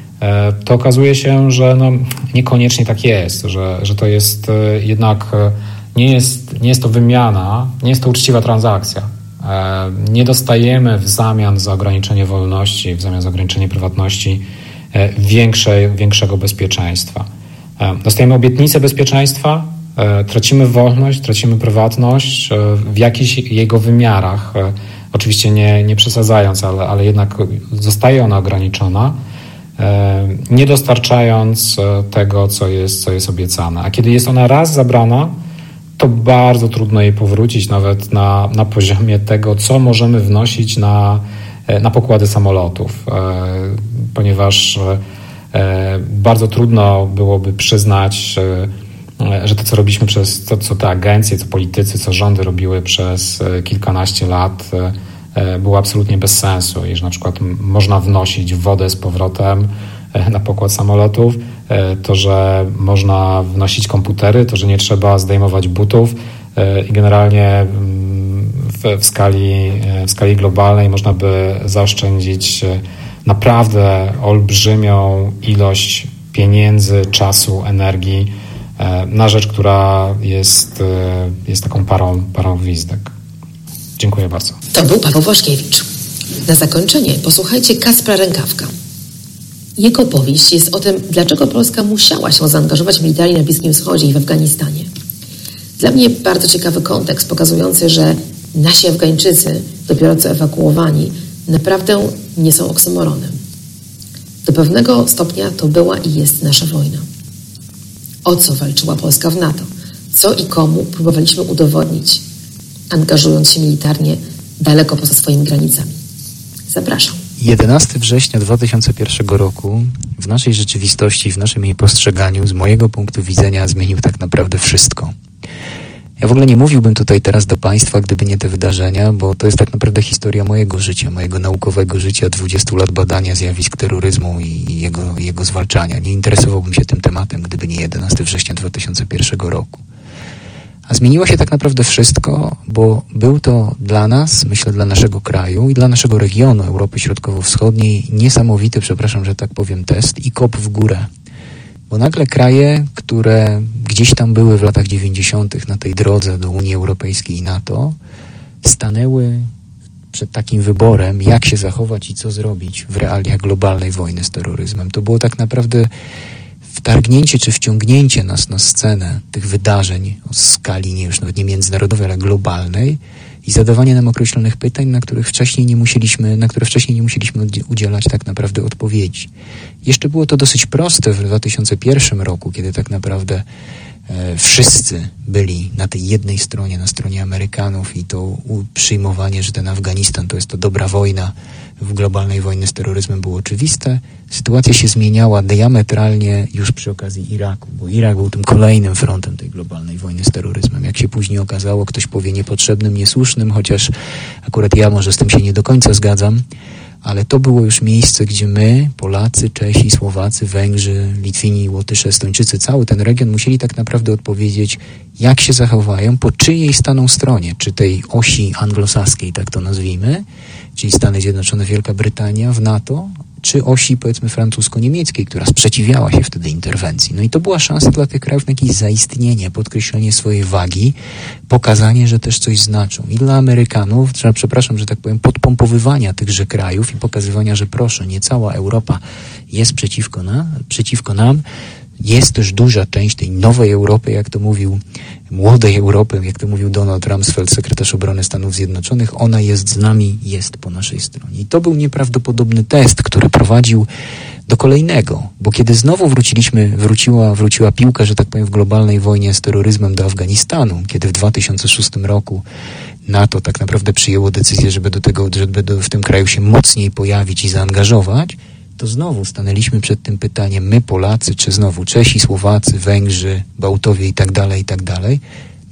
to okazuje się, że no, niekoniecznie tak jest, że, że to jest e, jednak e, nie jest, nie jest to wymiana, nie jest to uczciwa transakcja. Nie dostajemy w zamian za ograniczenie wolności, w zamian za ograniczenie prywatności większej, większego bezpieczeństwa. Dostajemy obietnicę bezpieczeństwa, tracimy wolność, tracimy prywatność w jakichś jego wymiarach. Oczywiście nie, nie przesadzając, ale, ale jednak zostaje ona ograniczona E, nie dostarczając e, tego, co jest, co jest obiecane. A kiedy jest ona raz zabrana, to bardzo trudno jej powrócić nawet na, na poziomie tego, co możemy wnosić na, e, na pokłady samolotów, ponieważ bardzo trudno byłoby przyznać, że to, co robiliśmy przez to, co te agencje, co politycy, co rządy robiły przez kilkanaście lat, było absolutnie bez sensu, iż na przykład można wnosić wodę z powrotem na pokład samolotów, to, że można wnosić komputery, to, że nie trzeba zdejmować butów i generalnie mm, w, w, skali, w skali globalnej można by zaoszczędzić naprawdę olbrzymią ilość pieniędzy, czasu, energii e, na rzecz, która jest, e, jest taką parą, parą gwizdek. Dziękuję bardzo. To był Paweł Waszkiewicz. Na zakończenie posłuchajcie Kaspra Rękawka. Jego powieść jest o tym, dlaczego Polska musiała się zaangażować militarnie na Bliskim Wschodzie i w Afganistanie. Dla mnie bardzo ciekawy kontekst pokazujący, że nasi Afgańczycy, dopiero co ewakuowani, naprawdę nie są oksymoronem. Do pewnego stopnia to była i jest nasza wojna. O co walczyła Polska w NATO? Co i komu próbowaliśmy udowodnić, angażując się militarnie daleko poza swoimi granicami? Zapraszam. 11 września 2001 roku w naszej rzeczywistości, w naszym jej postrzeganiu, z mojego punktu widzenia, zmienił tak naprawdę wszystko. Ja w ogóle nie mówiłbym tutaj teraz do Państwa, gdyby nie te wydarzenia, bo to jest tak naprawdę historia mojego życia, mojego naukowego życia, 20 lat badania zjawisk terroryzmu i jego, jego zwalczania. Nie interesowałbym się tym tematem, gdyby nie 11 września 2001 roku. A zmieniło się tak naprawdę wszystko, bo był to dla nas, myślę dla naszego kraju i dla naszego regionu Europy Środkowo-Wschodniej niesamowity, przepraszam, że tak powiem, test i kop w górę. Bo nagle kraje, które gdzieś tam były w latach 90. na tej drodze do Unii Europejskiej i NATO, stanęły przed takim wyborem, jak się zachować i co zrobić w realiach globalnej wojny z terroryzmem. To było tak naprawdę wtargnięcie czy wciągnięcie nas na scenę tych wydarzeń o skali nie już nawet nie międzynarodowej, ale globalnej i zadawanie nam określonych pytań, na których wcześniej nie musieliśmy, na które wcześniej nie musieliśmy udzielać tak naprawdę odpowiedzi. Jeszcze było to dosyć proste w 2001 roku, kiedy tak naprawdę e, wszyscy byli na tej jednej stronie, na stronie Amerykanów i to przyjmowanie, że ten Afganistan to jest to dobra wojna w globalnej wojny z terroryzmem było oczywiste. Sytuacja się zmieniała diametralnie już przy okazji Iraku, bo Irak był tym kolejnym frontem tej globalnej wojny z terroryzmem. Jak się później okazało, ktoś powie niepotrzebnym, niesłusznym, chociaż akurat ja może z tym się nie do końca zgadzam, ale to było już miejsce, gdzie my, Polacy, Czesi, Słowacy, Węgrzy, Litwini, Łotysze, Estończycy, cały ten region musieli tak naprawdę odpowiedzieć, jak się zachowają, po czyjej staną stronie, czy tej osi anglosaskiej, tak to nazwijmy, czyli Stany Zjednoczone, Wielka Brytania w NATO, czy osi powiedzmy francusko-niemieckiej, która sprzeciwiała się wtedy interwencji. No i to była szansa dla tych krajów na jakieś zaistnienie, podkreślenie swojej wagi, pokazanie, że też coś znaczą. I dla Amerykanów, trzeba, przepraszam, że tak powiem, podpompowywania tychże krajów i pokazywania, że proszę, nie cała Europa jest przeciwko, na, przeciwko nam, jest też duża część tej nowej Europy, jak to mówił, młodej Europy, jak to mówił Donald Rumsfeld, sekretarz obrony Stanów Zjednoczonych, ona jest z nami, jest po naszej stronie. I to był nieprawdopodobny test, który prowadził do kolejnego, bo kiedy znowu wróciliśmy, wróciła, wróciła piłka, że tak powiem, w globalnej wojnie z terroryzmem do Afganistanu, kiedy w 2006 roku NATO tak naprawdę przyjęło decyzję, żeby do tego, żeby do, w tym kraju się mocniej pojawić i zaangażować, to znowu stanęliśmy przed tym pytaniem, my Polacy, czy znowu Czesi, Słowacy, Węgrzy, Bałtowie i tak dalej, i tak dalej,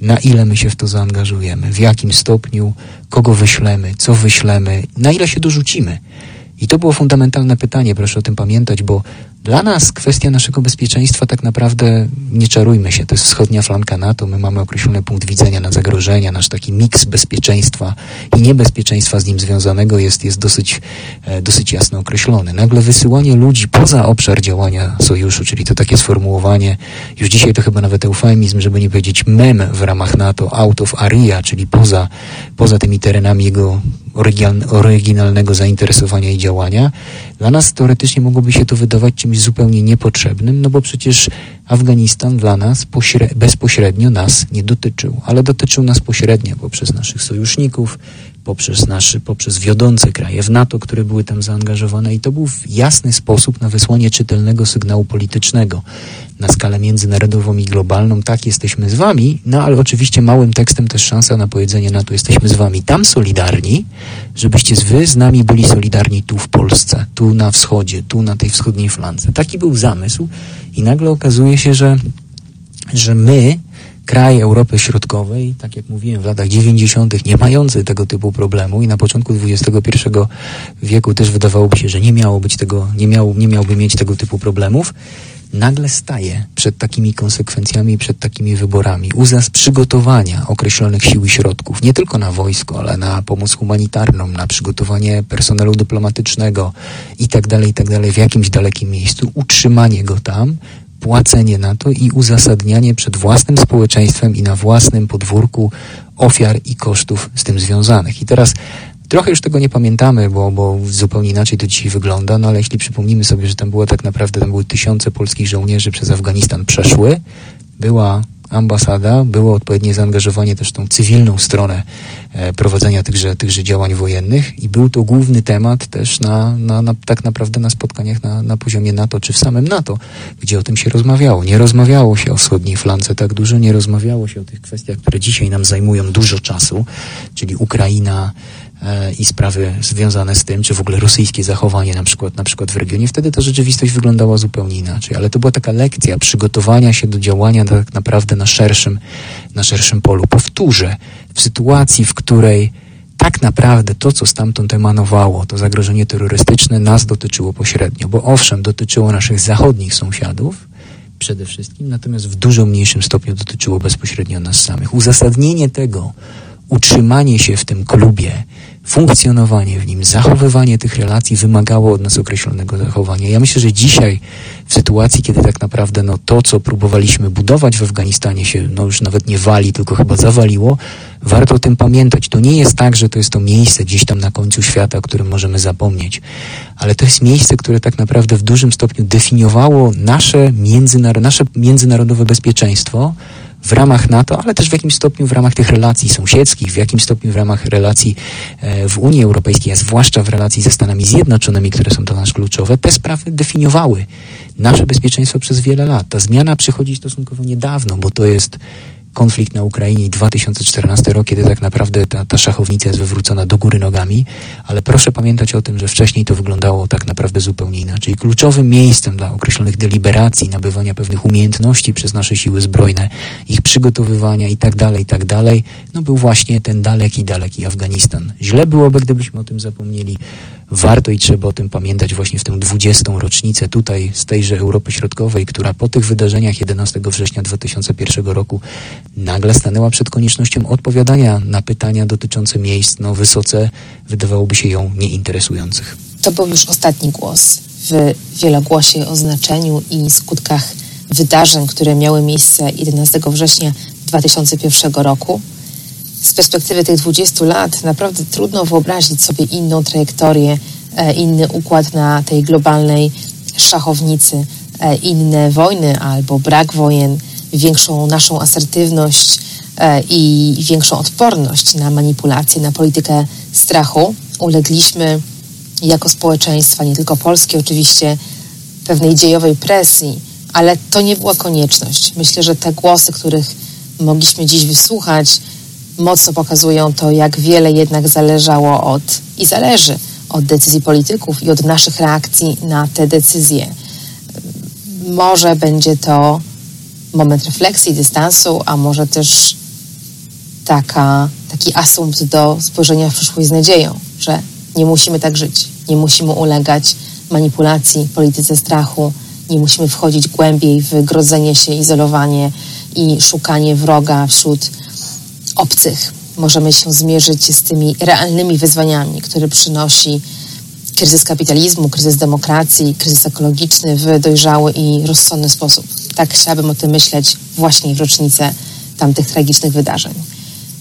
na ile my się w to zaangażujemy, w jakim stopniu, kogo wyślemy, co wyślemy, na ile się dorzucimy. I to było fundamentalne pytanie, proszę o tym pamiętać, bo dla nas kwestia naszego bezpieczeństwa tak naprawdę, nie czarujmy się, to jest wschodnia flanka NATO, my mamy określony punkt widzenia na zagrożenia, nasz taki miks bezpieczeństwa i niebezpieczeństwa z nim związanego jest, jest dosyć, e, dosyć jasno określony. Nagle wysyłanie ludzi poza obszar działania sojuszu, czyli to takie sformułowanie, już dzisiaj to chyba nawet eufemizm, żeby nie powiedzieć mem w ramach NATO, out of area, czyli poza, poza tymi terenami jego oryginalnego zainteresowania i działania. Dla nas teoretycznie mogłoby się to wydawać czymś zupełnie niepotrzebnym, no bo przecież Afganistan dla nas bezpośrednio nas nie dotyczył, ale dotyczył nas pośrednio poprzez naszych sojuszników, poprzez, naszy, poprzez wiodące kraje w NATO, które były tam zaangażowane i to był jasny sposób na wysłanie czytelnego sygnału politycznego na skalę międzynarodową i globalną. Tak, jesteśmy z wami, no ale oczywiście małym tekstem też szansa na powiedzenie NATO jesteśmy z wami tam solidarni, żebyście wy z nami byli solidarni tu w Polsce, tu na wschodzie, tu na tej wschodniej flance. Taki był zamysł i nagle okazuje się, że, że my kraj Europy Środkowej, tak jak mówiłem, w latach 90., nie mający tego typu problemu i na początku XXI wieku też wydawałoby się, że nie miało być tego, nie, miał, nie miałby mieć tego typu problemów, nagle staje przed takimi konsekwencjami, przed takimi wyborami. Uzas przygotowania określonych sił i środków, nie tylko na wojsko, ale na pomoc humanitarną, na przygotowanie personelu dyplomatycznego i tak dalej, i tak w jakimś dalekim miejscu, utrzymanie go tam, płacenie na to i uzasadnianie przed własnym społeczeństwem i na własnym podwórku ofiar i kosztów z tym związanych. I teraz Trochę już tego nie pamiętamy, bo, bo zupełnie inaczej to dzisiaj wygląda, no ale jeśli przypomnimy sobie, że tam było tak naprawdę, tam były tysiące polskich żołnierzy przez Afganistan przeszły, była ambasada, było odpowiednie zaangażowanie też w tą cywilną stronę e, prowadzenia tychże, tychże działań wojennych i był to główny temat też na, na, na, tak naprawdę na spotkaniach na, na poziomie NATO czy w samym NATO, gdzie o tym się rozmawiało. Nie rozmawiało się o wschodniej flance tak dużo, nie rozmawiało się o tych kwestiach, które dzisiaj nam zajmują dużo czasu, czyli Ukraina, i sprawy związane z tym, czy w ogóle rosyjskie zachowanie na przykład, na przykład w regionie, wtedy ta rzeczywistość wyglądała zupełnie inaczej. Ale to była taka lekcja przygotowania się do działania tak naprawdę na szerszym, na szerszym polu. Powtórzę, w sytuacji, w której tak naprawdę to, co stamtąd emanowało, to zagrożenie terrorystyczne nas dotyczyło pośrednio, bo owszem, dotyczyło naszych zachodnich sąsiadów, przede wszystkim, natomiast w dużo mniejszym stopniu dotyczyło bezpośrednio nas samych. Uzasadnienie tego, utrzymanie się w tym klubie, funkcjonowanie w nim, zachowywanie tych relacji wymagało od nas określonego zachowania. Ja myślę, że dzisiaj w sytuacji, kiedy tak naprawdę no, to, co próbowaliśmy budować w Afganistanie się no, już nawet nie wali, tylko chyba zawaliło, warto o tym pamiętać. To nie jest tak, że to jest to miejsce gdzieś tam na końcu świata, o którym możemy zapomnieć, ale to jest miejsce, które tak naprawdę w dużym stopniu definiowało nasze, nasze międzynarodowe bezpieczeństwo, w ramach NATO, ale też w jakimś stopniu w ramach tych relacji sąsiedzkich, w jakimś stopniu w ramach relacji e, w Unii Europejskiej, a zwłaszcza w relacji ze Stanami Zjednoczonymi, które są dla nas kluczowe, te sprawy definiowały nasze bezpieczeństwo przez wiele lat. Ta zmiana przychodzi stosunkowo niedawno, bo to jest konflikt na Ukrainie i 2014 rok, kiedy tak naprawdę ta, ta szachownica jest wywrócona do góry nogami, ale proszę pamiętać o tym, że wcześniej to wyglądało tak naprawdę zupełnie inaczej. Kluczowym miejscem dla określonych deliberacji, nabywania pewnych umiejętności przez nasze siły zbrojne, ich przygotowywania i tak dalej, i tak dalej, no był właśnie ten daleki, daleki Afganistan. Źle byłoby, gdybyśmy o tym zapomnieli warto i trzeba o tym pamiętać właśnie w tę 20. rocznicę tutaj z tejże Europy Środkowej, która po tych wydarzeniach 11 września 2001 roku nagle stanęła przed koniecznością odpowiadania na pytania dotyczące miejsc no, wysoce, wydawałoby się ją nieinteresujących. To był już ostatni głos w wielogłosie o znaczeniu i skutkach wydarzeń, które miały miejsce 11 września 2001 roku z perspektywy tych 20 lat naprawdę trudno wyobrazić sobie inną trajektorię, e, inny układ na tej globalnej szachownicy, e, inne wojny albo brak wojen, większą naszą asertywność e, i większą odporność na manipulacje, na politykę strachu. Ulegliśmy jako społeczeństwa, nie tylko polskie oczywiście, pewnej dziejowej presji, ale to nie była konieczność. Myślę, że te głosy, których mogliśmy dziś wysłuchać, mocno pokazują to, jak wiele jednak zależało od i zależy od decyzji polityków i od naszych reakcji na te decyzje. Może będzie to moment refleksji, dystansu, a może też taka, taki asumpt do spojrzenia w przyszłość z nadzieją, że nie musimy tak żyć, nie musimy ulegać manipulacji, polityce strachu, nie musimy wchodzić głębiej w grodzenie się, izolowanie i szukanie wroga wśród obcych. Możemy się zmierzyć z tymi realnymi wyzwaniami, które przynosi kryzys kapitalizmu, kryzys demokracji, kryzys ekologiczny w dojrzały i rozsądny sposób. Tak chciałabym o tym myśleć właśnie w rocznicę tamtych tragicznych wydarzeń.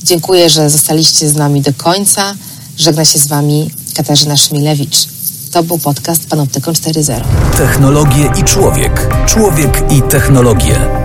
Dziękuję, że zostaliście z nami do końca. Żegna się z Wami Katarzyna Szmilewicz. To był podcast Panoptykon 4.0. Technologie i człowiek. Człowiek i technologie.